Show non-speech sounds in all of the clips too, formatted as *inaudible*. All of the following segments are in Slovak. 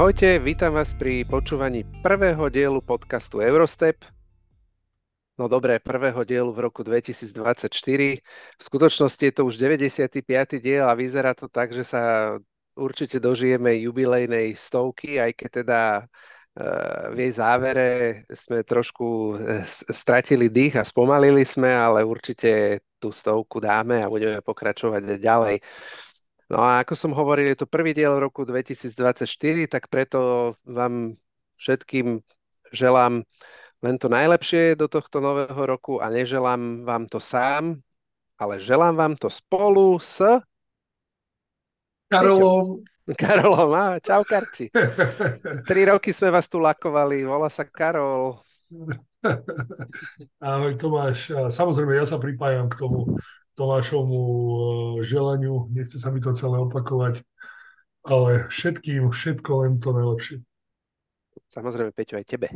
Ahojte, vítam vás pri počúvaní prvého dielu podcastu Eurostep. No dobré, prvého dielu v roku 2024. V skutočnosti je to už 95. diel a vyzerá to tak, že sa určite dožijeme jubilejnej stovky, aj keď teda eh, v jej závere sme trošku eh, stratili dých a spomalili sme, ale určite tú stovku dáme a budeme pokračovať ďalej. No a ako som hovoril, je to prvý diel roku 2024, tak preto vám všetkým želám len to najlepšie do tohto nového roku a neželám vám to sám, ale želám vám to spolu s... Karolom. Karolom, á, čau Karči. *laughs* Tri roky sme vás tu lakovali, volá sa Karol. Ahoj Tomáš, samozrejme ja sa pripájam k tomu Tomášovmu e, želaniu. Nechce sa mi to celé opakovať, ale všetkým všetko len to najlepšie. Samozrejme, Peťo, aj tebe.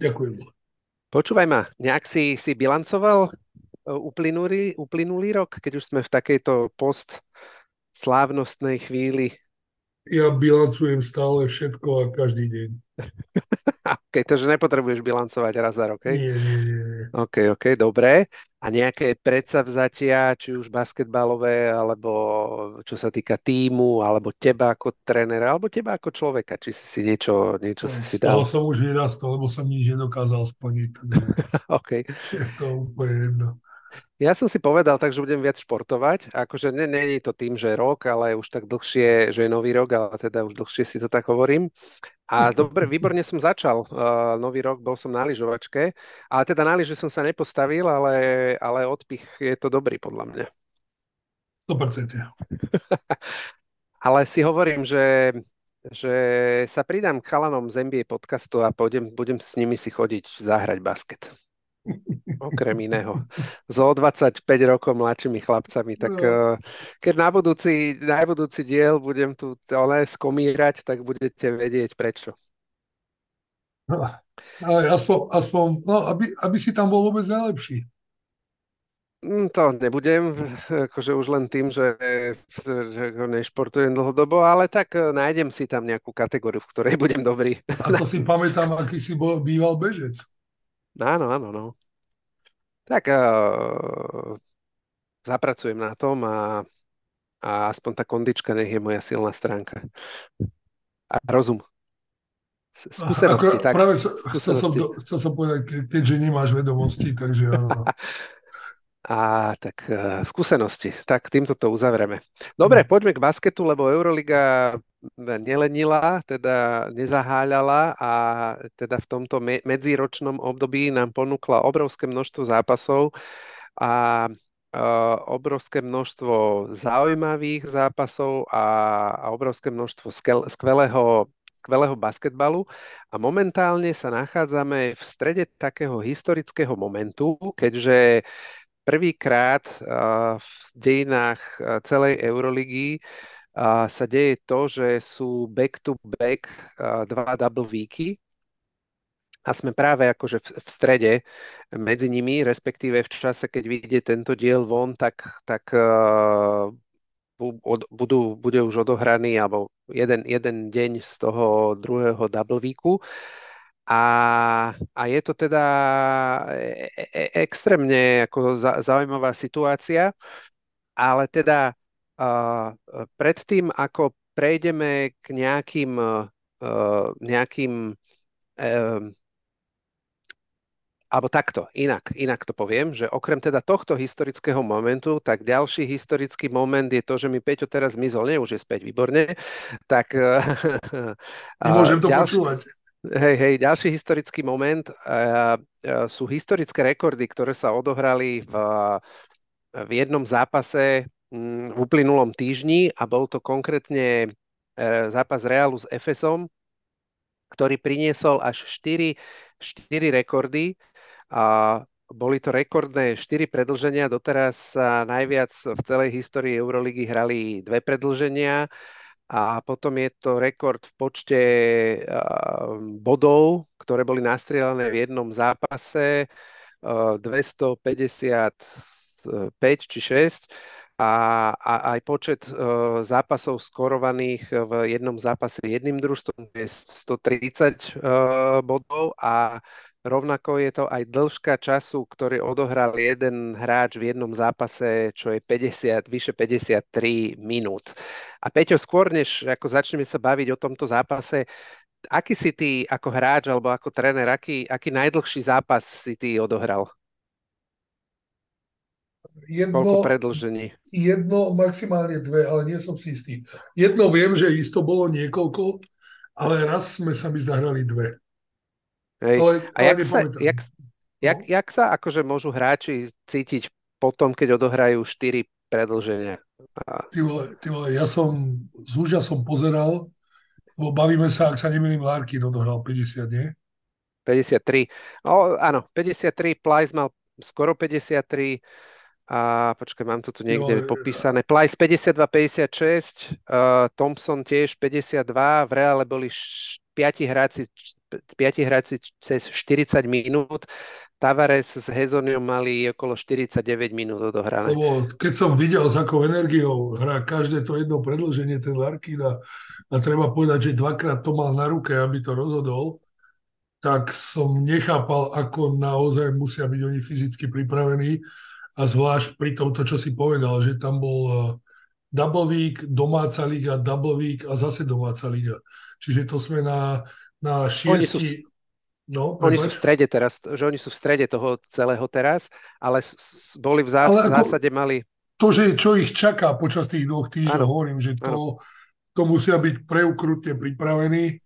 Ďakujem. Počúvaj ma, nejak si, si bilancoval e, uplynulý, uplynulý rok, keď už sme v takejto post slávnostnej chvíli? Ja bilancujem stále všetko a každý deň. *laughs* OK, takže nepotrebuješ bilancovať raz za rok, hej? Nie, nie, nie. OK, OK, dobre. A nejaké predsavzatia, či už basketbalové, alebo čo sa týka týmu, alebo teba ako trénera, alebo teba ako človeka, či si si niečo, niečo no, si si dal? som už vyrastol, lebo som nič nedokázal splniť. Takže *laughs* OK. Je to úplne jedno. Ja som si povedal tak, že budem viac športovať. Akože nie, je to tým, že rok, ale už tak dlhšie, že je nový rok, ale teda už dlhšie si to tak hovorím. A dobre, výborne som začal uh, nový rok, bol som na lyžovačke, ale teda na lyže som sa nepostavil, ale, ale odpich je to dobrý podľa mňa. 100%. *laughs* ale si hovorím, že, že sa pridám k chalanom z NBA podcastu a pôjdem, budem s nimi si chodiť zahrať basket. Okrem iného. So 25 rokov mladšími chlapcami, tak no. keď na budúci, na budúci diel budem tu ale skomírať, tak budete vedieť prečo. No, ale aspoň, aspoň no, aby, aby si tam bol vôbec najlepší. Mm, to nebudem, akože už len tým, že, že nešportujem dlhodobo, ale tak e, nájdem si tam nejakú kategóriu, v ktorej budem dobrý. A to si pamätám, aký si bol, býval bežec. Áno, áno, no. Tak uh, zapracujem na tom a, a aspoň tá kondička nech je moja silná stránka. A rozum. Skúsenosti, Ako, tak. Práve skúsenosti. Chcel, som to, chcel som povedať, keďže nemáš vedomosti, takže áno. *laughs* A tak uh, skúsenosti. Tak týmto to uzavrieme. Dobre, no. poďme k basketu, lebo Euroliga nelenila, teda nezaháľala a teda v tomto me- medziročnom období nám ponúkla obrovské množstvo zápasov a uh, obrovské množstvo zaujímavých zápasov a, obrovské množstvo skvelého skvelého basketbalu. A momentálne sa nachádzame v strede takého historického momentu, keďže prvýkrát v dejinách celej Euroligy sa deje to, že sú back-to-back dva double weeky a sme práve akože v, strede medzi nimi, respektíve v čase, keď vyjde tento diel von, tak, tak budú, bude už odohraný alebo jeden, jeden deň z toho druhého double weeku. A, a je to teda e, e, e extrémne ako za, zaujímavá situácia, ale teda predtým, ako prejdeme k nejakým, uh, nejakým uh, alebo takto, inak, inak to poviem, že okrem teda tohto historického momentu, tak ďalší historický moment je to, že mi Peťo teraz zmizol, nie už je späť výborne, tak... *laughs* Nemôžem to ďalší, počúvať. Hej, hej, ďalší historický moment uh, sú historické rekordy, ktoré sa odohrali v, v jednom zápase v uplynulom týždni a bol to konkrétne uh, zápas Realu s Efesom, ktorý priniesol až 4, 4 rekordy. A boli to rekordné 4 predlženia, doteraz najviac v celej histórii Euroligy hrali dve predlženia a potom je to rekord v počte bodov, ktoré boli nastrieľané v jednom zápase, 255 či 6 a, a aj počet uh, zápasov skorovaných v jednom zápase jedným družstvom je 130 uh, bodov a rovnako je to aj dĺžka času, ktorý odohral jeden hráč v jednom zápase, čo je 50, vyše 53 minút. A Peťo, skôr než ako začneme sa baviť o tomto zápase, aký si ty ako hráč alebo ako tréner, aký, aký najdlhší zápas si ty odohral? Jedno, Koľko predlžení? Jedno, maximálne dve, ale nie som si istý. Jedno viem, že isto bolo niekoľko, ale raz sme sa mi zahrali dve. Hej. Ale, a ale jak, sa, jak, no? jak, jak sa akože môžu hráči cítiť potom, keď odohrajú 4 predlženia? A... Ty vole, ty vole, ja som z úžasom pozeral, lebo bavíme sa, ak sa nemýlim, Larkin odohral 50, nie? 53. O, áno, 53, Plajs mal skoro 53, a počkaj, mám to tu niekde jo, popísané. Plyce 52-56, uh, Thompson tiež 52, v Reále boli 5 hráci, 5 hráci cez 40 minút, Tavares s Hezoniom mali okolo 49 minút odohrané. Lebo keď som videl, s akou energiou hrá každé to jedno predlženie ten Larkin a, a treba povedať, že dvakrát to mal na ruke, aby to rozhodol, tak som nechápal, ako naozaj musia byť oni fyzicky pripravení a zvlášť pri tomto, čo si povedal, že tam bol double week, domáca liga, week a zase domáca liga. Čiže to sme na, na šiesti... No, oni sú v strede teraz, že oni sú v strede toho celého teraz, ale boli v zás, ale ako, zásade mali... To, že čo ich čaká počas tých dvoch týždňov, hovorím, že to, to musia byť preukrutne pripravení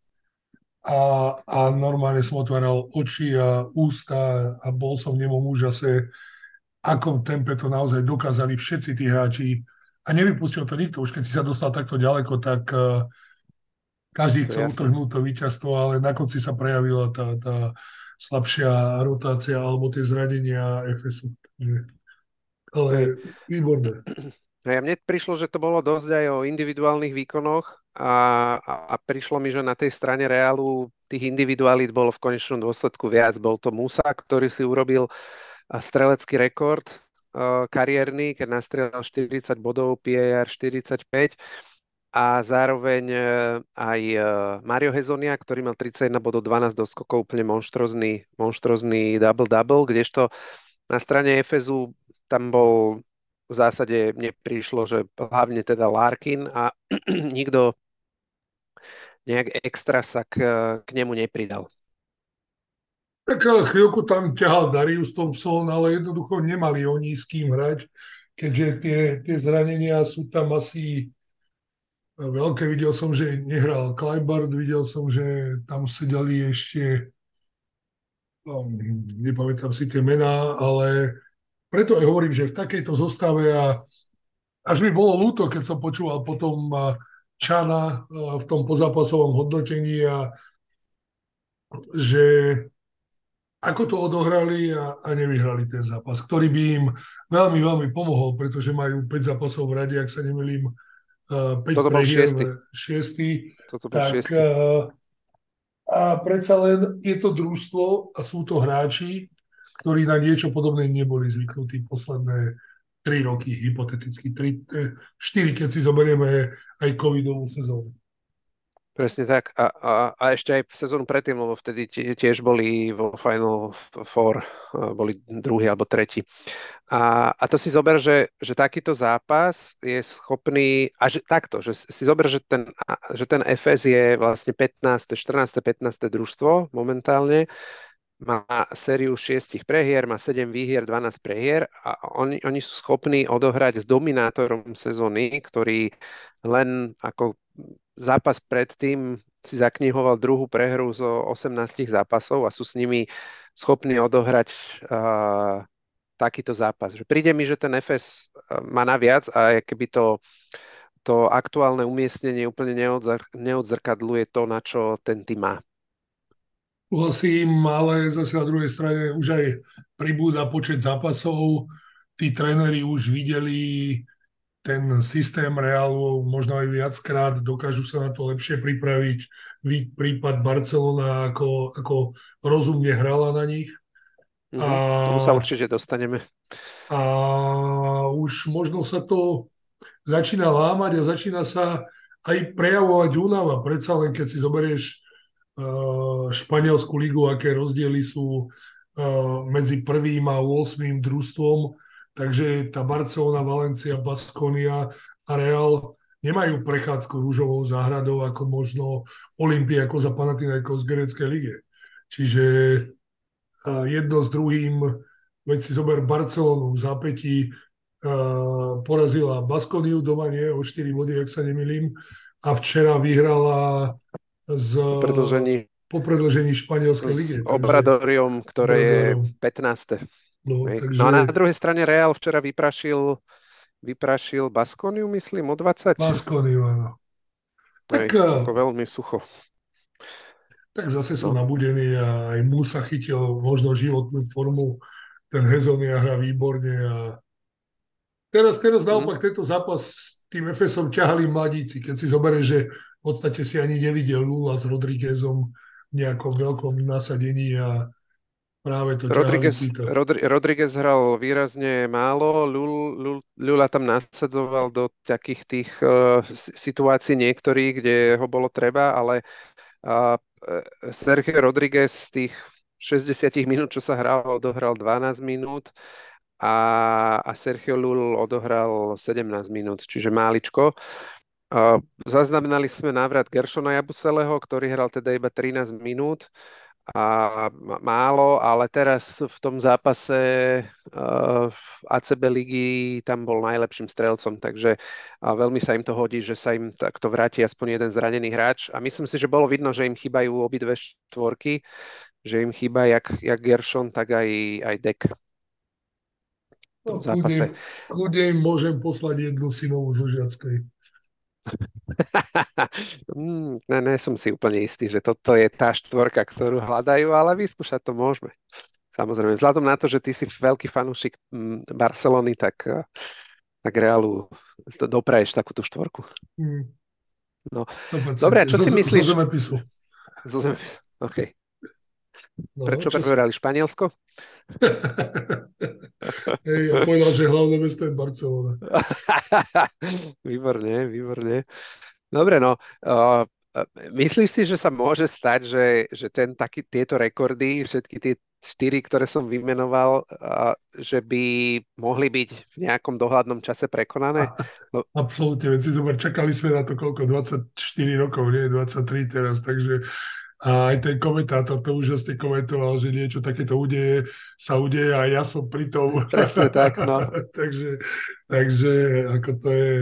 a, a normálne som otváral oči a ústa a bol som v nemom úžase, akom tempe to naozaj dokázali všetci tí hráči. A nevypustil to nikto. Už keď si sa dostal takto ďaleko, tak uh, každý chcel utrhnúť to víťazstvo, ale na konci sa prejavila tá, tá slabšia rotácia alebo tie zranenia FSU. Ale výborné. Ja mne prišlo, že to bolo dosť aj o individuálnych výkonoch a, a, a prišlo mi, že na tej strane Reálu tých individualít bolo v konečnom dôsledku viac. Bol to Musa, ktorý si urobil strelecký rekord uh, kariérny, keď nastrelal 40 bodov, PAR 45 a zároveň uh, aj uh, Mario Hezonia, ktorý mal 31 bodov, 12 doskokov, úplne monštrozný, monštrozný double-double, kdežto na strane FSU tam bol v zásade mne prišlo, že hlavne teda Larkin a *clears throat* nikto nejak extra sa k, k nemu nepridal. Tak chvíľku tam ťahal Darius Thompson, ale jednoducho nemali oni s kým hrať, keďže tie, tie zranenia sú tam asi veľké. Videl som, že nehral Kleinbart, videl som, že tam sedeli ešte, no, nepamätám si tie mená, ale preto aj hovorím, že v takejto zostave a až mi bolo ľúto, keď som počúval potom Čana v tom pozápasovom hodnotení a že ako to odohrali a, a nevyhrali ten zápas, ktorý by im veľmi, veľmi pomohol, pretože majú 5 zápasov v rade, ak sa nemýlim, uh, 5 Toto bol šiestý. šiestý. Toto bol tak, šiestý. Uh, a predsa len je to družstvo a sú to hráči, ktorí na niečo podobné neboli zvyknutí posledné 3 roky, hypoteticky 3, 4, keď si zoberieme aj covidovú sezónu. Presne tak. A, a, a ešte aj sezónu predtým, lebo vtedy tiež boli vo Final Four, boli druhý alebo tretí. A, a to si zober, že, že takýto zápas je schopný, a že, takto, že si zober, že ten, že ten FS je vlastne 15., 14., 15. družstvo momentálne, má sériu šiestich prehier, má 7 výhier, 12 prehier a oni, oni sú schopní odohrať s dominátorom sezóny, ktorý len ako zápas predtým si zaknihoval druhú prehru zo 18 zápasov a sú s nimi schopní odohrať uh, takýto zápas. Že príde mi, že ten FS má naviac a keby to, to aktuálne umiestnenie úplne neodzr- neodzrkadluje to, na čo ten tým má. Súhlasím, ale zase na druhej strane už aj pribúda počet zápasov. Tí tréneri už videli ten systém Reálu možno aj viackrát, dokážu sa na to lepšie pripraviť. Prípad Barcelona, ako, ako rozumne hrala na nich. Mm-hmm. A, tomu sa určite dostaneme. A už možno sa to začína lámať a začína sa aj prejavovať únava. Predsa len keď si zoberieš uh, španielskú ligu, aké rozdiely sú uh, medzi prvým a 8. družstvom, takže tá Barcelona, Valencia, Baskonia a Real nemajú prechádzku rúžovou záhradou ako možno Olympiakos a Panathinaikos z greckej lige. Čiže jedno s druhým, veď si zober Barcelonu v zápätí, porazila Baskoniu doma, nie, o 4 body, ak sa nemilím, a včera vyhrala z, predlžení, po predlžení španielskej ligy. S Obradoriom, ktoré Obradorium. je 15. No, takže... no a na druhej strane Real včera vyprašil vyprašil Baskoniu, myslím, o 20? Baskoniu, áno. Tak, Hej, ako veľmi sucho. Tak zase sú no. nabudení a aj Musa chytil možno životnú formu. Ten Hezonia hrá výborne a teraz, teraz mhm. naopak mm. tento zápas s tým Efesom ťahali mladíci. Keď si zoberieš, že v podstate si ani nevidel Lula s Rodriguezom v nejakom veľkom nasadení a Práve to Rodriguez, Rodri, Rodriguez hral výrazne málo, Lula tam nasadzoval do takých tých uh, situácií niektorých, kde ho bolo treba, ale uh, Sergio Rodriguez z tých 60 minút, čo sa hral, odohral 12 minút a, a Sergio Lul odohral 17 minút, čiže máličko. Uh, zaznamenali sme návrat Gershona Jabuseleho, ktorý hral teda iba 13 minút. Uh, a málo, ale teraz v tom zápase uh, ACB ligy tam bol najlepším strelcom, takže veľmi sa im to hodí, že sa im takto vráti aspoň jeden zranený hráč a myslím si, že bolo vidno, že im chýbajú obidve štvorky, že im chýba jak, jak Gershon, tak aj, aj Dek. No, zápase. Kľudne im môžem poslať jednu synovú zo Žiackej. *laughs* mm, ne, ne som si úplne istý, že toto je tá štvorka, ktorú hľadajú, ale vyskúšať to môžeme. Samozrejme, vzhľadom na to, že ty si veľký fanúšik mm, Barcelony, tak, eh, tak Realu dopraješ takúto štvorku. Mm. No. Dobre, čo si myslíš? Zo zemepisu. Zo zemepisu, OK. No, Prečo preberali si... Španielsko? *laughs* Hej, ja povedal, že hlavné mesto je Barcelona. *laughs* výborne, výborne. Dobre, no. Uh, myslíš si, že sa môže stať, že, že ten, taký, tieto rekordy, všetky tie štyri, ktoré som vymenoval, uh, že by mohli byť v nejakom dohľadnom čase prekonané? No... Absolútne, zober, čakali sme na to koľko, 24 rokov, nie 23 teraz, takže a aj ten komentátor to úžasne komentoval, že niečo takéto udeje, sa udeje a ja som pri tom. Presne tak, no. *laughs* takže, takže ako to je,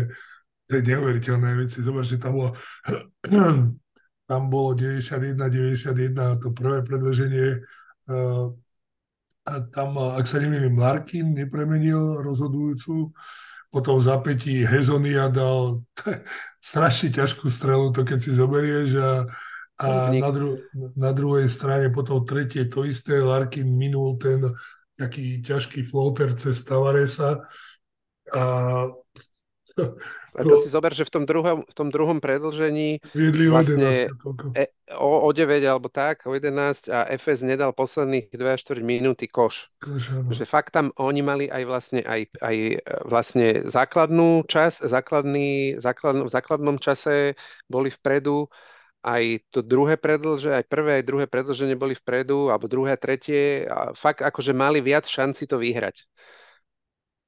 to je neuveriteľné veci. Zobar, že tam bolo, *clears throat* tam bolo 91-91 a to prvé predloženie uh, a tam, ak sa nemýlim, Larkin nepremenil rozhodujúcu, potom zapätí Hezonia dal *laughs* strašne ťažkú strelu, to keď si zoberieš a a na, dru- na druhej strane potom tretie to isté, Larkin minul ten taký ťažký floater cez Tavaresa. A a to si zober, že v tom druhom, v tom druhom predlžení Viedli vlastne o 11, e, o, o 9 alebo tak, o 11 a FS nedal posledných 2 4 minúty koš. koš že fakt tam oni mali aj vlastne aj, aj e, vlastne základnú čas, základný, základn, v základnom čase boli vpredu aj to druhé predlže, aj prvé, aj druhé predlženie boli vpredu, alebo druhé, tretie, a fakt akože mali viac šanci to vyhrať.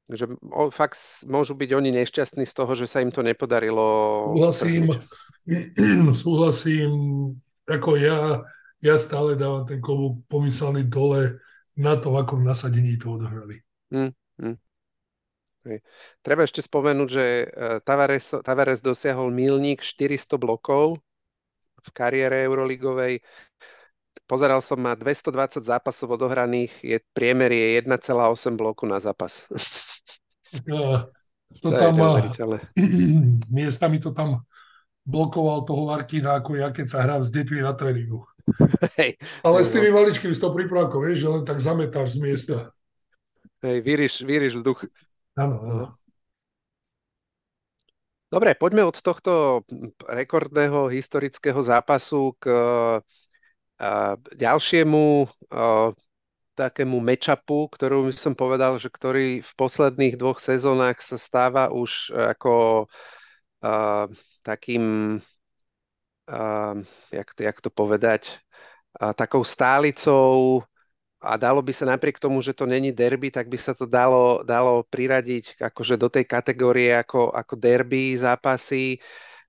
Takže fakt môžu byť oni nešťastní z toho, že sa im to nepodarilo. Súhlasím, *clears throat* súhlasím, ako ja, ja stále dávam ten klobúk pomyselný dole na to, v akom nasadení to odohrali. Hmm, hmm. Treba ešte spomenúť, že eh, Tavares, Tavares dosiahol milník 400 blokov v kariére Euroligovej. Pozeral som, má 220 zápasov odohraných, je priemer je 1,8 bloku na zápas. Ja, to, to tam má, *clears throat* miestami to tam blokoval toho Larkina, ako ja, keď sa hrám s deťmi na tréningu. Hej, Ale s tými no. maličkými s tou prípravkou, vieš, že len tak zametáš z miesta. Hej, vyriš, vyriš vzduch. Áno, áno. Dobre, poďme od tohto rekordného historického zápasu k ďalšiemu. takému matchupu, ktorú by som povedal, že ktorý v posledných dvoch sezónach sa stáva už ako uh, takým, uh, jak, to, jak to povedať, uh, takou stálicou a dalo by sa napriek tomu, že to není derby, tak by sa to dalo, dalo priradiť akože do tej kategórie ako, ako derby zápasy.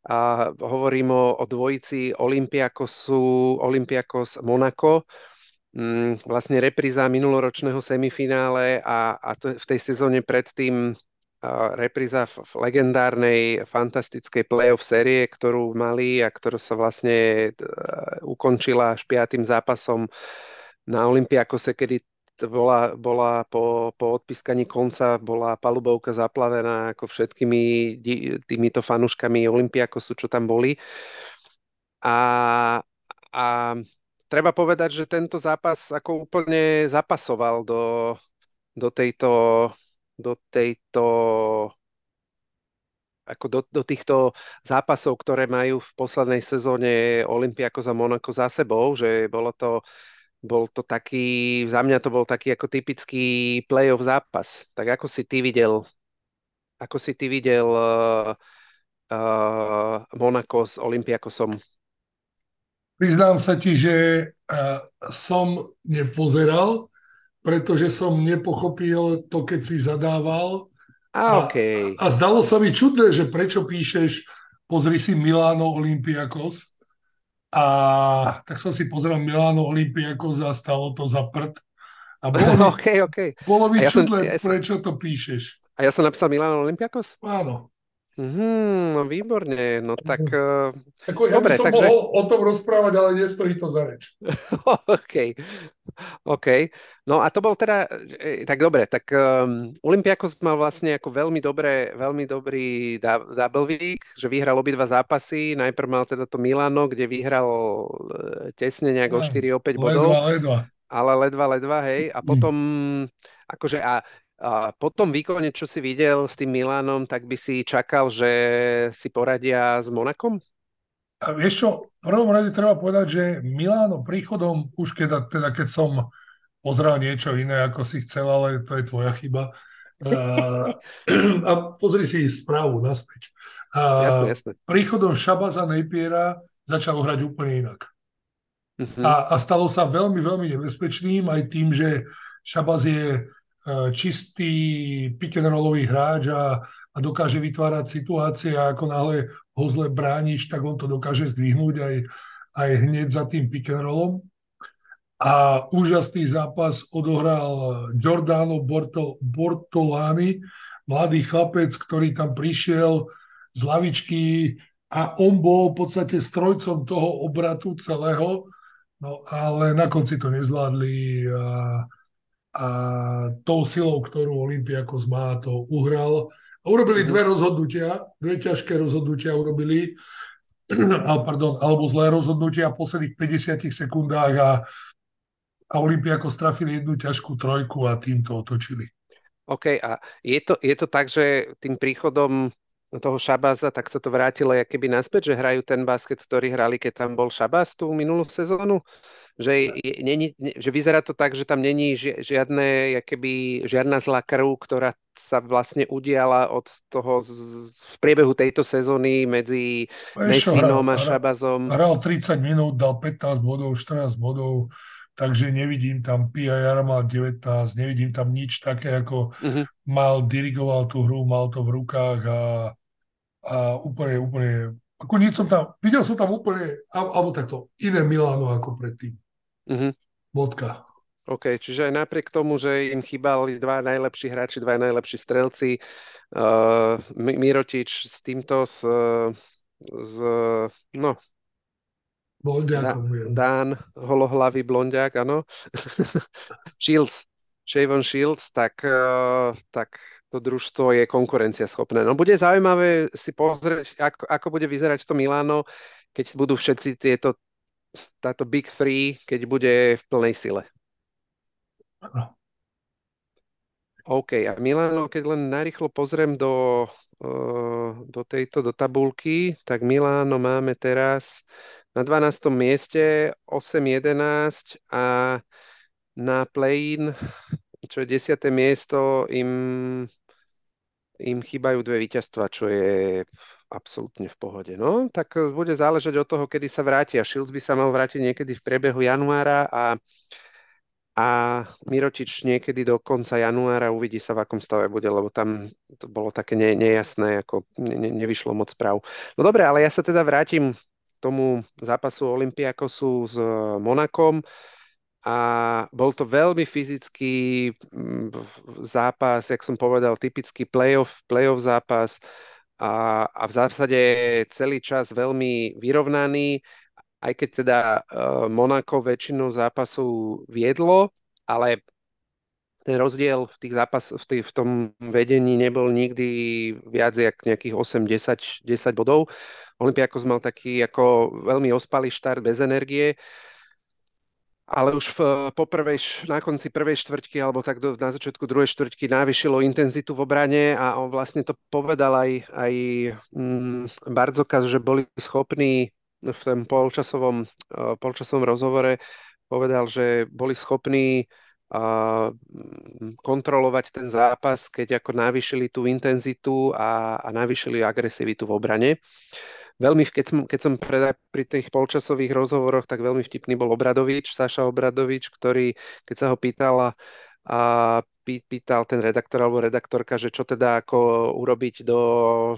A hovorím o, o dvojici Olympiakosu, Olympiakos Monaco, mm, vlastne repríza minuloročného semifinále a, a to v tej sezóne predtým repríza v, v legendárnej, fantastickej playoff série, ktorú mali a ktorá sa vlastne uh, ukončila až piatým zápasom na Olympiakose, kedy bola, bola po, po odpískaní konca bola palubovka zaplavená ako všetkými týmito fanúškami Olympiakosu, čo tam boli. A, a treba povedať, že tento zápas ako úplne zapasoval do, do tejto do tejto ako do, do týchto zápasov, ktoré majú v poslednej sezóne Olympiako za Monako za sebou, že bolo to bol to taký, za mňa to bol taký ako typický playoff zápas. Tak ako si ty videl, ako si ty videl uh, uh, Monako s Olympiakosom? Priznám sa ti, že uh, som nepozeral, pretože som nepochopil to, keď si zadával. A, okay. a, a zdalo sa mi čudné, že prečo píšeš pozri si Milano Olympiakos a tak som si pozrel Milano Olympiakos a stalo to za prd. A *laughs* bolo mi, okay, okay. bolo mi ja čudné, som, ja prečo to píšeš. A ja som napísal Milano Olympiakos? Áno. Mm, no výborne, no tak... Uh, Ako, ja dobre, by som takže... mohol o tom rozprávať, ale nestojí to za reč. *laughs* OK, OK. No a to bol teda, e, tak dobre, tak um, Olympiakos mal vlastne ako veľmi dobré, veľmi dobrý week, že vyhral obidva zápasy, najprv mal teda to Milano, kde vyhral tesne nejak o 4 o 5 bodov. Ledva, ledva. Ale ledva, ledva, hej. A potom, mm. akože a a po tom výkone, čo si videl s tým Milánom, tak by si čakal, že si poradia s Monakom? A vieš čo, v prvom rade treba povedať, že Miláno príchodom, už keď, teda keď som pozrel niečo iné, ako si chcel, ale to je tvoja chyba. A, *clears throat* a pozri si správu naspäť. A jasne, jasne. Príchodom Šabaza Nejpiera začal hrať úplne inak. Uh-huh. A, a stalo sa veľmi, veľmi nebezpečným aj tým, že Šabaz je čistý pick and rollový hráč a, a dokáže vytvárať situácie a ako náhle ho zle brániš, tak on to dokáže zdvihnúť aj, aj hneď za tým pick and rollom. A úžasný zápas odohral Giordano Borto, Bortolani, mladý chlapec, ktorý tam prišiel z lavičky a on bol v podstate strojcom toho obratu celého, no ale na konci to nezvládli a a tou silou, ktorú Olympiakos má, to uhral. Urobili dve mhm. rozhodnutia, dve ťažké rozhodnutia urobili, pardon, alebo zlé rozhodnutia v posledných 50 sekundách a, a Olympiakos trafili jednu ťažkú trojku a tým to otočili. OK, a je to, je to tak, že tým príchodom toho Šabaza, tak sa to vrátilo keby naspäť, že hrajú ten basket, ktorý hrali, keď tam bol Šabaz tú minulú sezónu? že, je, není, že vyzerá to tak, že tam není žiadne, keby, žiadna zlá krv, ktorá sa vlastne udiala od toho z, v priebehu tejto sezóny medzi Messinom a Šabazom. Hral 30 minút, dal 15 bodov, 14 bodov, takže nevidím tam PIR mal 19, nevidím tam nič také, ako uh-huh. mal, dirigoval tú hru, mal to v rukách a, a úplne, úplne ako nič som tam, videl som tam úplne, alebo takto, iné Milano ako predtým. Uh-huh. Bodka. OK, čiže aj napriek tomu, že im chýbali dva najlepší hráči, dva najlepší strelci, uh, Mirotič s týmto, s, s no, Blondiakom. Da, Dan, holohlavý blondiak, áno. *laughs* Shields, Shavon Shields, tak, uh, tak to družstvo je konkurenciaschopné. No bude zaujímavé si pozrieť, ako, ako bude vyzerať to Milano, keď budú všetci tieto táto Big Three, keď bude v plnej sile. OK, a Milano, keď len narýchlo pozriem do, uh, do tejto, do tabulky, tak Milano máme teraz na 12. mieste 8-11 a na play-in, čo je desiate miesto, im, im chýbajú dve víťazstva, čo je absolútne v pohode. No, tak bude záležať od toho, kedy sa vrátia. Shields by sa mal vrátiť niekedy v priebehu januára a, a Mirotič niekedy do konca januára uvidí sa, v akom stave bude, lebo tam to bolo také ne, nejasné, ako ne, nevyšlo moc správ. No dobre, ale ja sa teda vrátim tomu zápasu Olympiakosu s Monakom. A bol to veľmi fyzický mm, zápas, jak som povedal, typický playoff, zápas. A, a v zásade celý čas veľmi vyrovnaný, aj keď teda uh, Monako väčšinu zápasov viedlo, ale ten rozdiel v, tých zápas, v, tých, v tom vedení nebol nikdy viac jak nejakých 8-10 10 bodov. Olympiakos mal taký ako veľmi ospalý štart bez energie ale už v, po prvej, na konci prvej štvrťky alebo tak do, na začiatku druhej štvrťky navyšilo intenzitu v obrane a on vlastne to povedal aj, aj mm, Bardzokas, že boli schopní v tom polčasovom, polčasovom rozhovore povedal, že boli schopní kontrolovať ten zápas, keď ako navýšili tú intenzitu a, a navýšili agresivitu v obrane. Veľmi, keď som, keď som pre, pri tých polčasových rozhovoroch, tak veľmi vtipný bol Obradovič, Saša Obradovič, ktorý, keď sa ho pýtala, a pýtal ten redaktor alebo redaktorka, že čo teda ako urobiť do,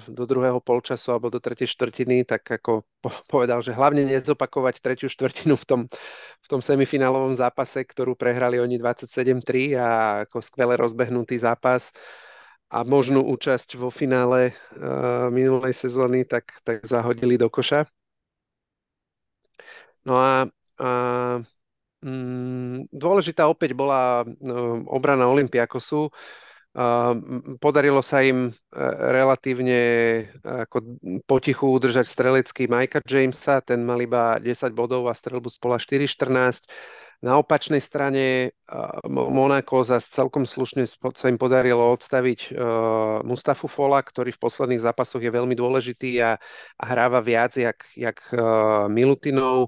do druhého polčasu alebo do tretej štvrtiny, tak ako povedal, že hlavne nezopakovať tretiu štvrtinu v tom, v tom semifinálovom zápase, ktorú prehrali oni 27-3 a ako skvele rozbehnutý zápas a možnú účasť vo finále uh, minulej sezóny, tak, tak zahodili do koša. No a, mm, dôležitá opäť bola no, obrana Olympiakosu. Podarilo sa im uh, relatívne ako potichu udržať strelecký Majka Jamesa, ten mal iba 10 bodov a strelbu spola 4-14 na opačnej strane Monako za celkom slušne sa im podarilo odstaviť Mustafu Fola, ktorý v posledných zápasoch je veľmi dôležitý a, hráva viac jak, jak Milutinov.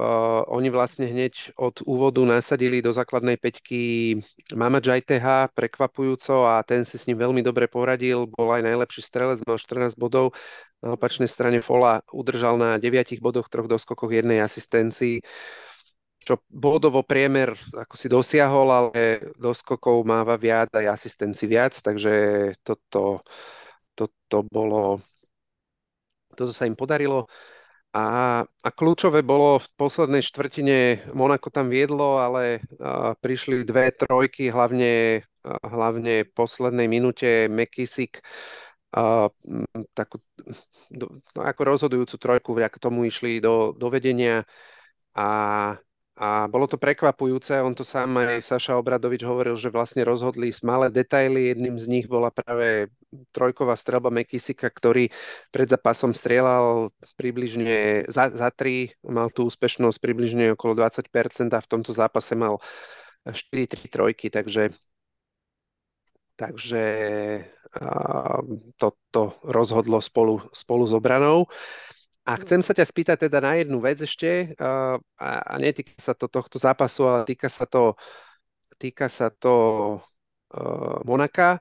Uh, oni vlastne hneď od úvodu nasadili do základnej peťky Mama Jajteha prekvapujúco a ten si s ním veľmi dobre poradil, bol aj najlepší strelec, mal 14 bodov. Na opačnej strane Fola udržal na 9 bodoch, troch doskokoch, jednej asistencii. Uh, čo bodovo priemer ako si dosiahol, ale do skokov máva viac aj asistenci viac, takže toto, toto bolo, toto sa im podarilo. A, a kľúčové bolo v poslednej štvrtine, Monako tam viedlo, ale a, prišli dve trojky, hlavne, a, hlavne v poslednej minúte McKissick a, takú, do, no, ako rozhodujúcu trojku, vďaka tomu išli do, do vedenia. A a bolo to prekvapujúce, on to sám aj Saša Obradovič hovoril, že vlastne rozhodli malé detaily. Jedným z nich bola práve trojková strelba Mekisika, ktorý pred zápasom strieľal približne za, za tri, mal tú úspešnosť približne okolo 20% a v tomto zápase mal 4-3 trojky, takže takže toto rozhodlo spolu, spolu s obranou. A chcem sa ťa spýtať teda na jednu vec ešte, a, a netýka sa to tohto zápasu, ale týka sa to, týka sa to uh, Monaka.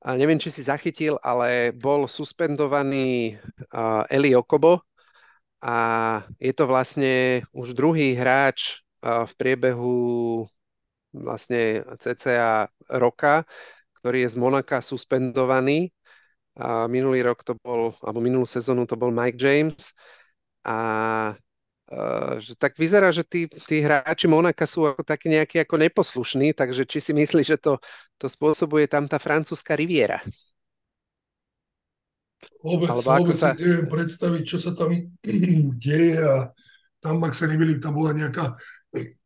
A neviem, či si zachytil, ale bol suspendovaný uh, Eli Okobo a je to vlastne už druhý hráč uh, v priebehu vlastne cca roka, ktorý je z Monaka suspendovaný a minulý rok to bol, alebo minulú sezónu to bol Mike James. A uh, že tak vyzerá, že tí, tí hráči Monaka sú ako takí nejakí ako neposlušní, takže či si myslíš, že to, to spôsobuje tam tá francúzska riviera? Vôbec, vôbec sa... si neviem predstaviť, čo sa tam *clears throat* deje a tam, ak sa nemýlim, tam bola nejaká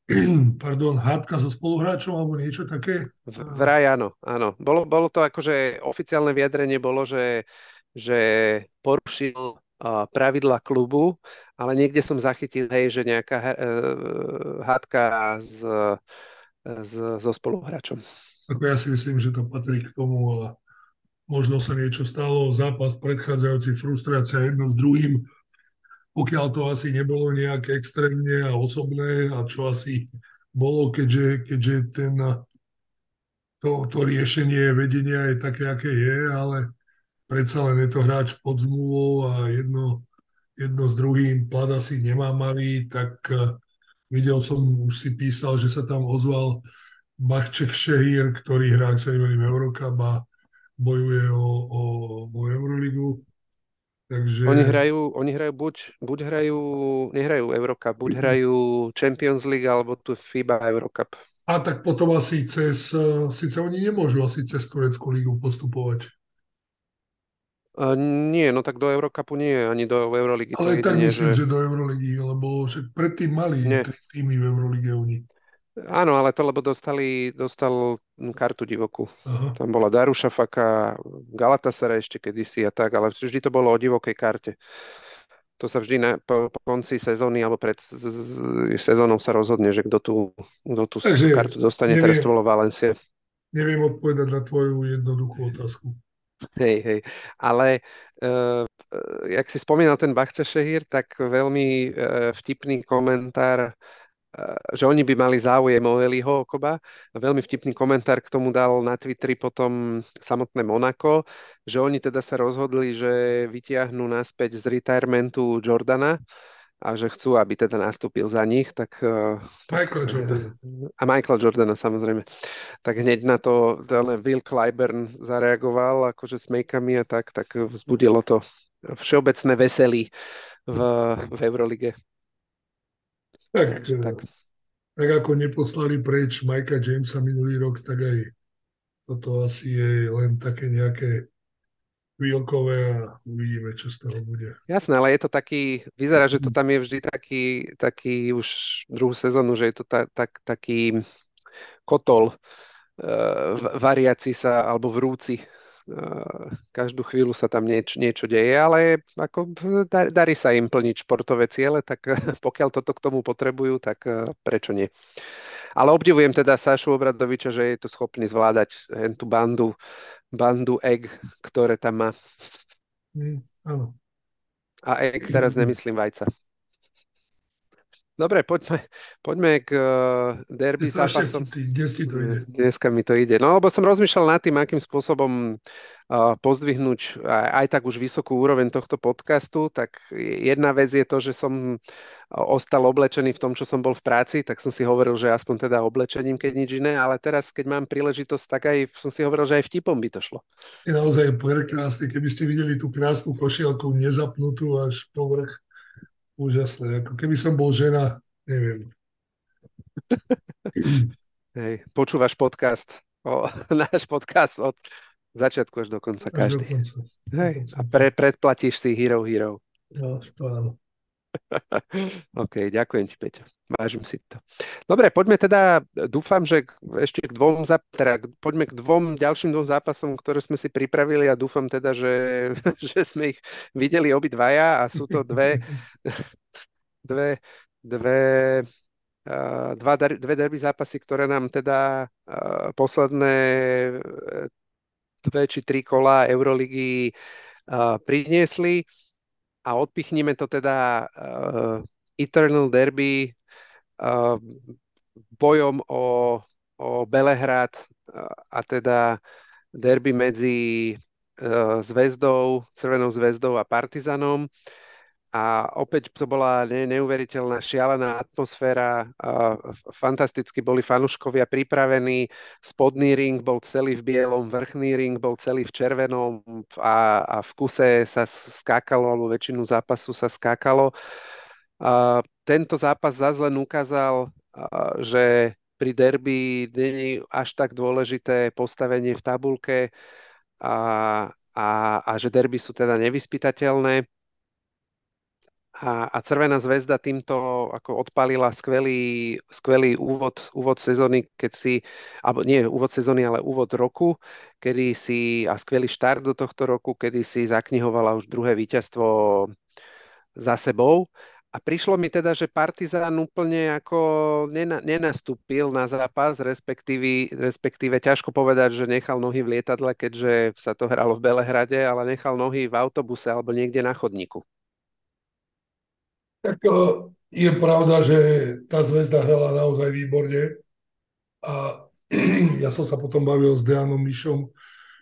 *clears throat* pardon, hádka so spoluhráčom alebo niečo také? Vraj áno, áno. Bolo, bolo to akože oficiálne vyjadrenie bolo, že, že porušil pravidla klubu, ale niekde som zachytil, hej, že nejaká uh, hádka s, s, so spoluhráčom. Ako ja si myslím, že to patrí k tomu a možno sa niečo stalo, zápas predchádzajúci, frustrácia jedno s druhým, pokiaľ to asi nebolo nejaké extrémne a osobné a čo asi bolo, keďže, keďže ten, to, to riešenie vedenia je také, aké je, ale predsa len je to hráč pod zmluvou a jedno, jedno s druhým pad asi nemá malý, tak uh, videl som, už si písal, že sa tam ozval Bachček Šehír, ktorý hrá, ak sa v Eurocup a bojuje o, o, o Euroligu. Takže... Oni hrajú, oni hrajú buď, buď hrajú, nehrajú Eurocup, buď hrajú Champions League alebo tu FIBA Eurocup. A tak potom asi cez, eh, síce oni nemôžu asi cez Tureckú lígu postupovať. Uh, nie, no tak do Eurocupu nie, ani do Euroligy. Ale tak jedine, myslím, že... že do Euroligy, lebo však predtým mali nie. tri týmy v Eurolige oni. Áno, ale to lebo dostali, dostal kartu divokú. Aha. Tam bola Daruša Faka, Galatasaray ešte kedysi a tak, ale vždy to bolo o divokej karte. To sa vždy na, po, po konci sezóny alebo pred sezónou sa rozhodne, že kto tú, kto tú Takže kartu dostane. Neviem, Teraz to bolo Valencia. Neviem odpovedať na tvoju jednoduchú otázku. Hej, hej. Ale uh, jak si spomínal ten Bachča Šehír, tak veľmi uh, vtipný komentár, uh, že oni by mali záujem o Eliho Okoba. Veľmi vtipný komentár k tomu dal na Twitteri potom samotné Monako, že oni teda sa rozhodli, že vytiahnu naspäť z retirementu Jordana a že chcú, aby teda nastúpil za nich, tak... Michael tak, Jordan. A Michael Jordana, samozrejme. Tak hneď na to Will Clyburn zareagoval akože s mejkami a tak, tak vzbudilo to všeobecné veselí v, v Eurolige. Tak, Takže, tak. tak ako neposlali preč Mikea Jamesa minulý rok, tak aj toto asi je len také nejaké chvíľkové a uvidíme, čo z toho bude. Jasné, ale je to taký, vyzerá, že to tam je vždy taký, taký už druhú sezónu, že je to ta, tak, taký kotol uh, variaci sa, alebo vrúci. Každú chvíľu sa tam nieč, niečo deje, ale ako dar, darí sa im plniť športové ciele, tak *laughs* pokiaľ toto k tomu potrebujú, tak uh, prečo nie. Ale obdivujem teda Sašu Obradoviča, že je to schopný zvládať tú bandu bandu egg, ktoré tam má. Mm, áno. A egg teraz nemyslím vajca. Dobre, poďme, poďme k uh, derby zápasom. Kde si to ide? Dneska mi to ide. No, lebo som rozmýšľal nad tým, akým spôsobom uh, pozdvihnúť aj, aj tak už vysokú úroveň tohto podcastu. Tak jedna vec je to, že som ostal oblečený v tom, čo som bol v práci, tak som si hovoril, že aspoň teda oblečením, keď nič iné, ale teraz, keď mám príležitosť, tak aj som si hovoril, že aj vtipom by to šlo. Je naozaj prekrásny. Keby ste videli tú krásnu košielku nezapnutú až po vrch úžasné. Ako keby som bol žena, neviem. *laughs* Hej, počúvaš podcast, o, *laughs* náš podcast od začiatku až do konca až každý. Do konca. Hej, a pre, predplatíš si Hero Hero. No, to áno. *laughs* OK, ďakujem ti, Peťo. Vážim si to. Dobre, poďme teda, dúfam, že ešte k dvom, teda poďme k dvom ďalším dvom zápasom, ktoré sme si pripravili a dúfam teda, že, *laughs* že sme ich videli obidvaja a sú to dve, *laughs* dve, dve, dva, dve derby zápasy, ktoré nám teda posledné dve či tri kola Euroligy priniesli a odpichneme to teda uh, Eternal Derby uh, bojom o, o Belehrad uh, a teda derby medzi uh, Zvezdou, Crvenou zväzdou a Partizanom. A opäť to bola ne, neuveriteľná, šialená atmosféra. Fantasticky boli fanúškovia pripravení. Spodný ring bol celý v bielom, vrchný ring bol celý v červenom a, a v kuse sa skákalo, alebo väčšinu zápasu sa skákalo. A tento zápas zase len ukázal, že pri derby není až tak dôležité postavenie v tabulke a, a, a že derby sú teda nevyspytateľné a, a Crvená zväzda týmto ako odpalila skvelý, skvelý úvod, úvod sezóny, keď si, alebo nie úvod sezóny, ale úvod roku, kedy si, a skvelý štart do tohto roku, kedy si zaknihovala už druhé víťazstvo za sebou. A prišlo mi teda, že Partizán úplne ako nena, nenastúpil na zápas, respektíve, respektíve ťažko povedať, že nechal nohy v lietadle, keďže sa to hralo v Belehrade, ale nechal nohy v autobuse alebo niekde na chodníku. Tak je pravda, že tá zväzda hrala naozaj výborne. A *clears throat* ja som sa potom bavil s Dejanom Mišom,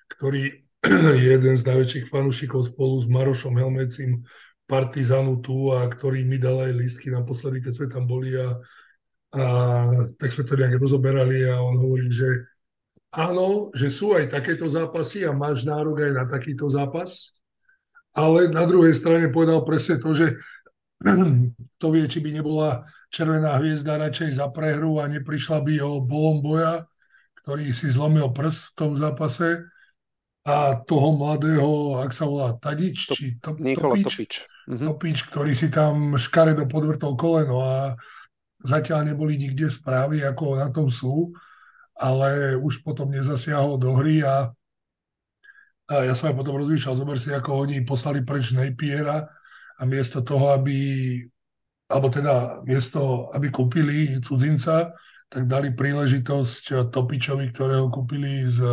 ktorý *clears throat* je jeden z najväčších fanúšikov spolu s Marošom Helmecim Partizanu tu a ktorý mi dal aj lístky naposledy, keď sme tam boli a, a tak sme to nejak rozoberali a on hovorí, že áno, že sú aj takéto zápasy a máš nárok aj na takýto zápas, ale na druhej strane povedal presne to, že *clears throat* to vie, či by nebola Červená hviezda radšej za prehru a neprišla by o bolom boja, ktorý si zlomil prst v tom zápase a toho mladého, ak sa volá Tadič, to, či to, Nikola Topič, Topič. Uh-huh. Topič, ktorý si tam škaredo podvrtol koleno a zatiaľ neboli nikde správy, ako na tom sú, ale už potom nezasiahol do hry a, a ja som aj potom rozmýšľal, zober si, ako oni poslali preč Napiera a miesto toho, aby alebo teda miesto, aby kúpili cudzinca, tak dali príležitosť Topičovi, ktorého kúpili z,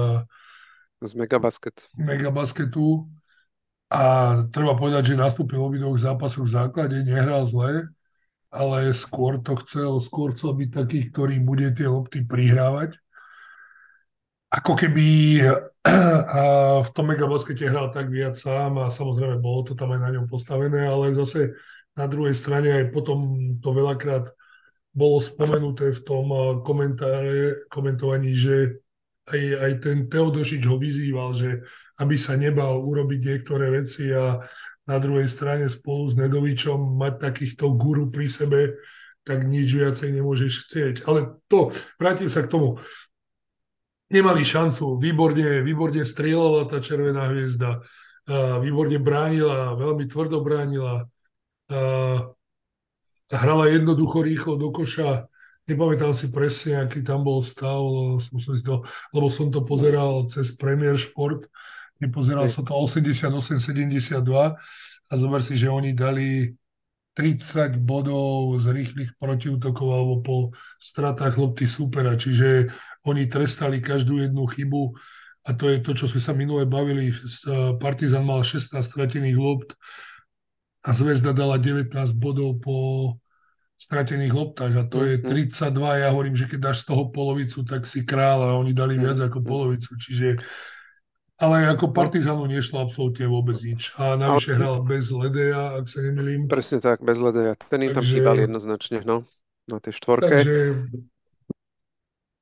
z Megabasket. Megabasketu. A treba povedať, že nastúpil v obidvoch zápasoch v základe, nehral zle, ale skôr to chcel, skôr chcel byť taký, ktorý bude tie lopty prihrávať. Ako keby a v tom megabaskete hral tak viac sám a samozrejme bolo to tam aj na ňom postavené, ale zase na druhej strane aj potom to veľakrát bolo spomenuté v tom eh, komentáre, komentovaní, že aj, aj ten Teodošič ho vyzýval, že aby sa nebal urobiť niektoré veci a na druhej strane spolu s Nedovičom mať takýchto guru pri sebe, tak nič viacej nemôžeš chcieť. Ale to, vrátim sa k tomu. Nemali šancu, výborne, výborne strieľala tá Červená hviezda, výborne bránila, veľmi tvrdo bránila, hrala jednoducho rýchlo do koša. Nepamätám si presne, aký tam bol stav, som si to, lebo som to pozeral cez Premier Sport. Nepozeral som to 88-72 a zober si, že oni dali 30 bodov z rýchlych protiútokov alebo po stratách lopty supera, čiže oni trestali každú jednu chybu a to je to, čo sme sa minule bavili. Partizan mal 16 stratených lopt, a Zvezda dala 19 bodov po stratených loptách a to je 32. Mhm. Ja hovorím, že keď dáš z toho polovicu, tak si král a oni dali viac ako mhm. polovicu. Čiže ale ako. Partizanu nešlo absolútne vôbec nič. A navyše hral bez Ledeja, ak sa nemýlim. Presne tak, bez Ledeja. Ten im tam chýbal jednoznačne, no, na tej štvorke. Takže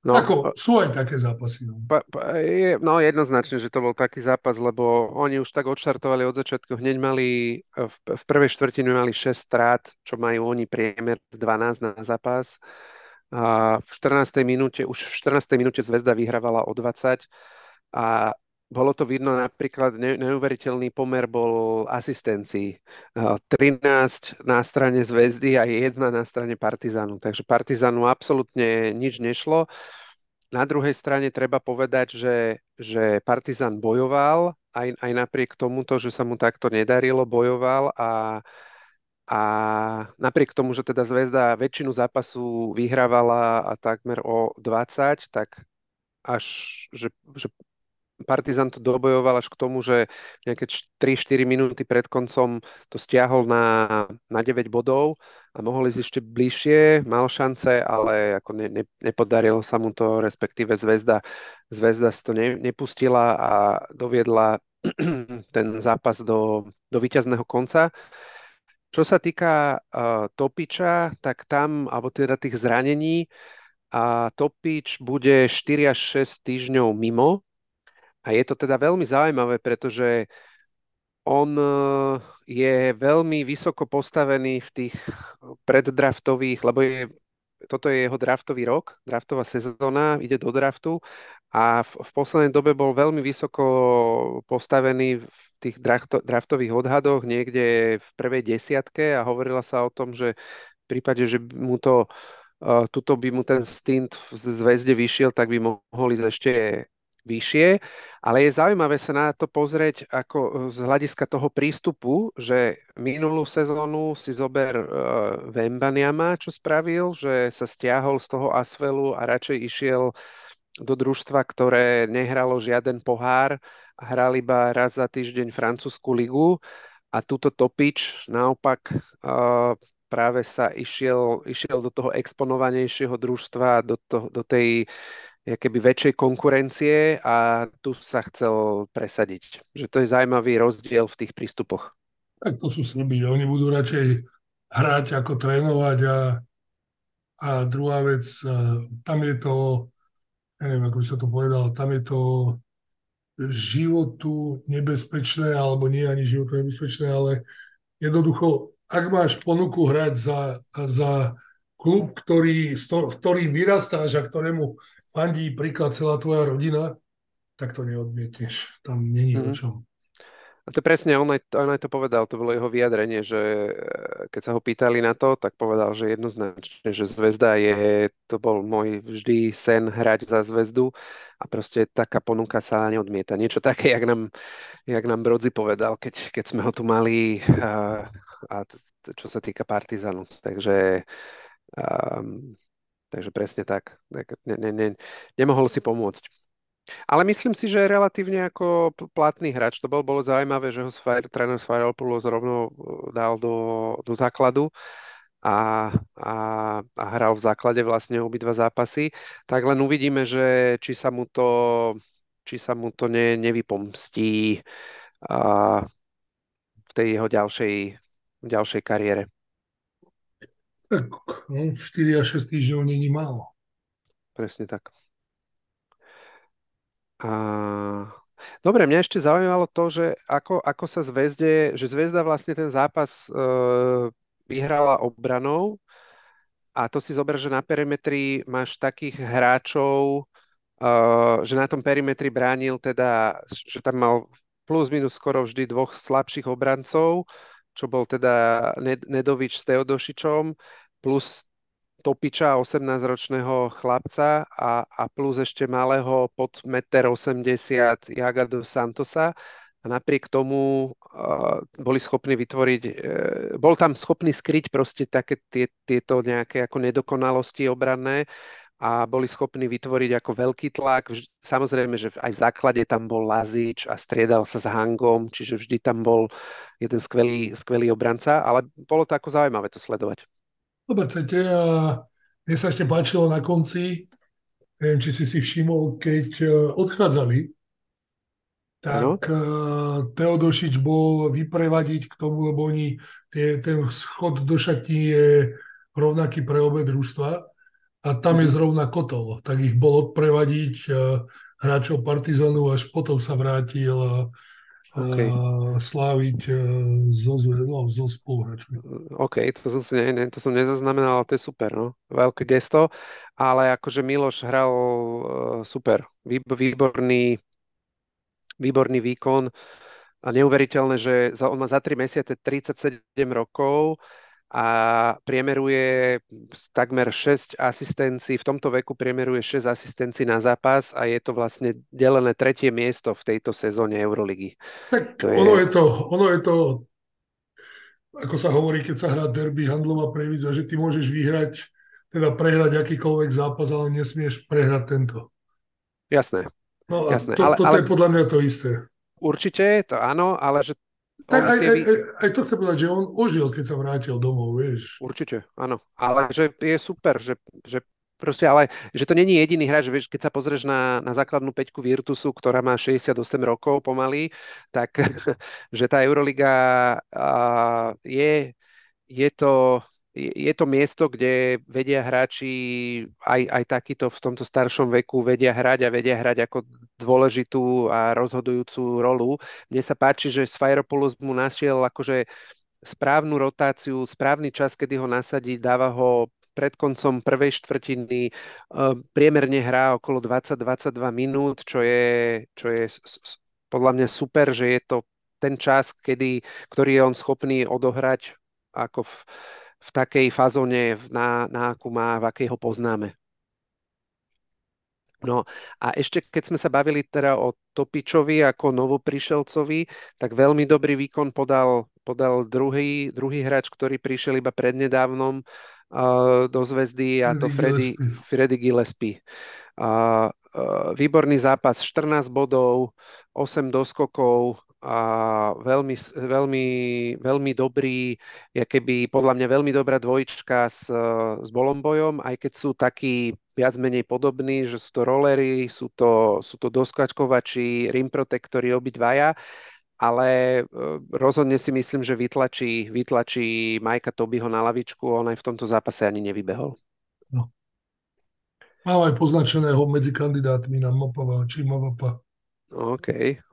No, Ako, sú aj také zápasy. No. Pa, pa, je, no jednoznačne, že to bol taký zápas, lebo oni už tak odštartovali od začiatku. Hneď mali, v, v prvej štvrtine mali 6 strát, čo majú oni priemer 12 na zápas. A v 14. minúte, už v 14. minúte Zvezda vyhrávala o 20 a bolo to vidno napríklad, ne, neuveriteľný pomer bol asistencií. 13 na strane Zvezdy a 1 na strane Partizanu. Takže Partizanu absolútne nič nešlo. Na druhej strane treba povedať, že, že Partizan bojoval, aj, aj napriek tomuto, že sa mu takto nedarilo, bojoval a, a napriek tomu, že teda Zvezda väčšinu zápasu vyhrávala a takmer o 20, tak až, že, že Partizan to dobojoval až k tomu, že nejaké 3-4 minúty pred koncom to stiahol na, na 9 bodov a mohol ísť ešte bližšie, mal šance, ale ako ne, ne, nepodarilo sa mu to, respektíve Zvezda, Zvezda si to ne, nepustila a doviedla *clears throat* ten zápas do, do víťazného konca. Čo sa týka uh, Topiča, tak tam, alebo teda tých zranení, a Topič bude 4 až 6 týždňov mimo, a je to teda veľmi zaujímavé, pretože on eh, je veľmi vysoko postavený v tých preddraftových, lebo je, toto je jeho draftový rok, draftová sezóna, ide do draftu a v, v poslednej dobe bol veľmi vysoko postavený v tých draftových odhadoch niekde v prvej desiatke a hovorila sa o tom, že v prípade, že mu to uh, tuto by mu ten stint v zväzde vyšiel, tak by mohol ísť ešte vyššie, ale je zaujímavé sa na to pozrieť ako z hľadiska toho prístupu, že minulú sezónu si zober uh, Vembaniama, čo spravil, že sa stiahol z toho Asvelu a radšej išiel do družstva, ktoré nehralo žiaden pohár hral iba raz za týždeň francúzsku ligu. A túto Topič naopak uh, práve sa išiel, išiel do toho exponovanejšieho družstva, do, to, do tej keby väčšej konkurencie a tu sa chcel presadiť. Že to je zaujímavý rozdiel v tých prístupoch. Tak to sú Srbi. Oni budú radšej hrať ako trénovať a, a druhá vec, tam je to, neviem, ako by sa to povedal, tam je to životu nebezpečné, alebo nie ani životu nebezpečné, ale jednoducho, ak máš ponuku hrať za, za klub, ktorý, v ktorým vyrastáš a ktorému fandí príklad celá tvoja rodina, tak to neodmietneš. Tam není mm-hmm. o mhm. čom. A to presne, on aj, on aj to povedal, to bolo jeho vyjadrenie, že e, keď sa ho pýtali na to, tak povedal, že jednoznačne, že Zvezda je, to bol môj vždy sen hrať za Zvezdu a proste taká ponuka sa neodmieta. Niečo také, jak nám, jak nám Brodzi povedal, keď, keď sme ho tu mali a, a čo sa týka Partizanu. Takže um, Takže presne tak. Ne, ne, ne, nemohol si pomôcť. Ale myslím si, že relatívne ako platný hráč. To bol, bolo zaujímavé, že ho Sfire, tréner Sfirelopoulos rovno e, dal do, do základu a, a, a hral v základe vlastne obidva zápasy. Tak len uvidíme, že či sa mu to, či sa mu to ne, nevypomstí a, v tej jeho ďalšej, ďalšej kariére. Tak no, 4 až 6 týždňov není málo. Presne tak. A... Dobre, mňa ešte zaujímalo to, že ako, ako sa Zvezde, že Zvezda vlastne ten zápas e, vyhrala obranou a to si zober, že na perimetri máš takých hráčov, e, že na tom perimetri bránil teda, že tam mal plus minus skoro vždy dvoch slabších obrancov, čo bol teda Nedovič s Teodošičom, plus Topiča, 18-ročného chlapca a, a plus ešte malého pod 1,80 m Jaga do Santosa. A napriek tomu uh, boli schopní vytvoriť, uh, bol tam schopný skryť proste také tie, tieto nejaké ako nedokonalosti obranné a boli schopní vytvoriť ako veľký tlak. Samozrejme, že aj v základe tam bol Lazič a striedal sa s Hangom, čiže vždy tam bol jeden skvelý, skvelý obranca, ale bolo to ako zaujímavé to sledovať. Dobre, chcete a mne sa ešte páčilo na konci, neviem, či si si všimol, keď e, odchádzali, tak ano? Teodošič bol vyprevadiť k tomu, lebo oni, tie, ten schod do šatní je rovnaký pre obe družstva a tam je zrovna kotol, tak ich bol odprevadiť hráčov Partizanu, až potom sa vrátil okay. sláviť so, no, so spoluhráčmi. OK, to som, si, ne, ne, to som nezaznamenal, ale to je super, no. Veľké gesto, ale akože Miloš hral super, výborný, výborný výkon a neuveriteľné, že za, on má za 3 mesiace 37 rokov, a priemeruje takmer 6 asistencií, v tomto veku priemeruje 6 asistencií na zápas a je to vlastne delené tretie miesto v tejto sezóne Euroligy. Tak to ono, je... je to, ono je to, ako sa hovorí, keď sa hrá derby handlová previdza, že ty môžeš vyhrať, teda prehrať akýkoľvek zápas, ale nesmieš prehrať tento. Jasné. No a Jasné. To, ale, toto ale... je podľa mňa to isté. Určite, to áno, ale že tak aj, aj, aj, aj to chcem povedať, že on ožil, keď sa vrátil domov, vieš. Určite, áno. Ale že je super, že, že proste, ale že to není jediný hráč, vieš, keď sa pozrieš na, na základnú peťku Virtusu, ktorá má 68 rokov pomaly, tak *laughs* že tá Euroliga uh, je, je to je to miesto, kde vedia hráči aj, aj takýto v tomto staršom veku vedia hrať a vedia hrať ako dôležitú a rozhodujúcu rolu. Mne sa páči, že Sfairopoulos mu našiel akože správnu rotáciu, správny čas, kedy ho nasadí, dáva ho pred koncom prvej štvrtiny, e, priemerne hrá okolo 20-22 minút, čo je, čo je podľa mňa super, že je to ten čas, kedy, ktorý je on schopný odohrať ako v, v takej fazóne, na, na akú má, v akej ho poznáme. No a ešte keď sme sa bavili teda o Topičovi ako novoprišelcovi, tak veľmi dobrý výkon podal, podal druhý, druhý hráč, ktorý prišiel iba prednedávnom uh, do zväzdy a to Freddy, Freddy Gillespie. Uh, uh, výborný zápas, 14 bodov, 8 doskokov, a veľmi, veľmi, veľmi dobrý, je keby podľa mňa veľmi dobrá dvojička s, s Bolombojom, aj keď sú takí viac menej podobní, že sú to rollery, sú to, sú to doskačkovači, rim protektory obidvaja, ale e, rozhodne si myslím, že vytlačí, vytlačí Majka Tobyho na lavičku, on aj v tomto zápase ani nevybehol. No. Mám aj poznačeného medzi kandidátmi na MOPAVA či MOVAPA. OK,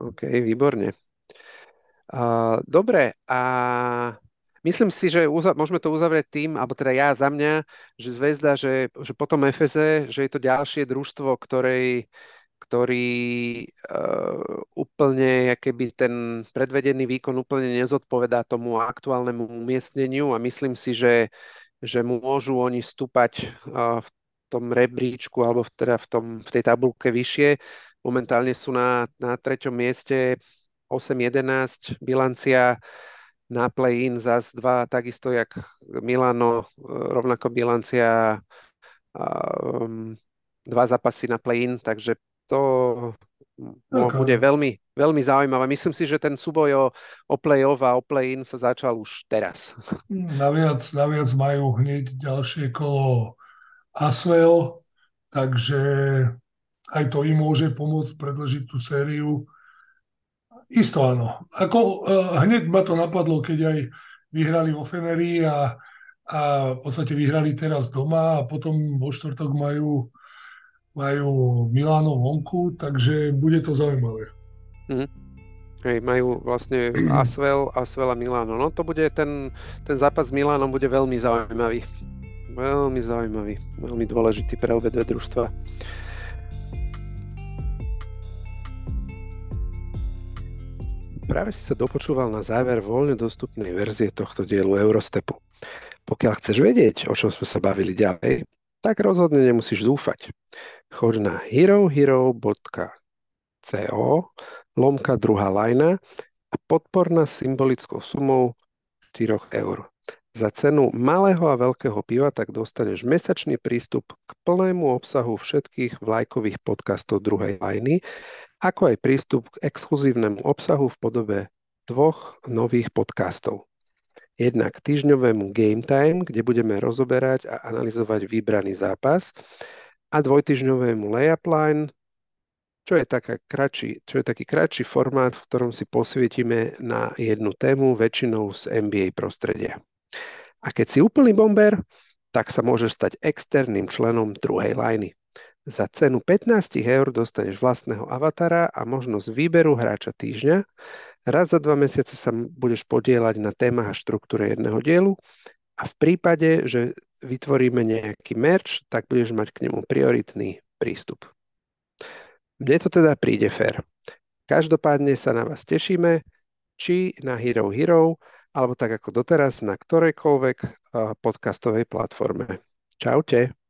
OK, výborne. Uh, dobre, a myslím si, že uza- môžeme to uzavrieť tým, alebo teda ja za mňa, že Zvezda, že, že potom FZ, že je to ďalšie družstvo, ktorej, ktorý uh, úplne, keby ten predvedený výkon úplne nezodpovedá tomu aktuálnemu umiestneniu a myslím si, že, že môžu oni stúpať uh, v tom rebríčku alebo v, teda v, tom, v tej tabulke vyššie. Momentálne sú na, na treťom mieste 8-11, bilancia na play-in zas dva, takisto jak Milano, rovnako bilancia um, dva zápasy na play-in, takže to okay. bude veľmi, veľmi zaujímavé. Myslím si, že ten súboj o, o play-off a o play-in sa začal už teraz. *laughs* Naviac, naviac majú hneď ďalšie kolo Asvel, takže aj to im môže pomôcť predložiť tú sériu. Isto áno. Ako, uh, hneď ma to napadlo, keď aj vyhrali vo Feneri a, a v podstate vyhrali teraz doma a potom vo štvrtok majú, majú Miláno vonku, takže bude to zaujímavé. Mm. Hej, majú vlastne Asvel, Asvel a Miláno. No to bude ten, ten zápas s Milánom bude veľmi zaujímavý. Veľmi zaujímavý, veľmi dôležitý pre obe dve družstva. Práve si sa dopočúval na záver voľne dostupnej verzie tohto dielu Eurostepu. Pokiaľ chceš vedieť, o čom sme sa bavili ďalej, tak rozhodne nemusíš dúfať. Choď na herohero.co lomka druhá lajna a podpor nás symbolickou sumou 4 eur. Za cenu malého a veľkého piva tak dostaneš mesačný prístup k plnému obsahu všetkých vlajkových podcastov druhej lajny, ako aj prístup k exkluzívnemu obsahu v podobe dvoch nových podcastov. Jednak týždňovému Game Time, kde budeme rozoberať a analyzovať vybraný zápas a dvojtyžňovému Layup Line, čo je, taká kratší, čo je taký kratší formát, v ktorom si posvietime na jednu tému, väčšinou z NBA prostredia. A keď si úplný bomber, tak sa môžeš stať externým členom druhej lajny. Za cenu 15 eur dostaneš vlastného avatara a možnosť výberu hráča týždňa. Raz za dva mesiace sa budeš podielať na témach a štruktúre jedného dielu a v prípade, že vytvoríme nejaký merch, tak budeš mať k nemu prioritný prístup. Mne to teda príde fér. Každopádne sa na vás tešíme, či na Hero Hero, alebo tak ako doteraz na ktorejkoľvek podcastovej platforme. Čaute.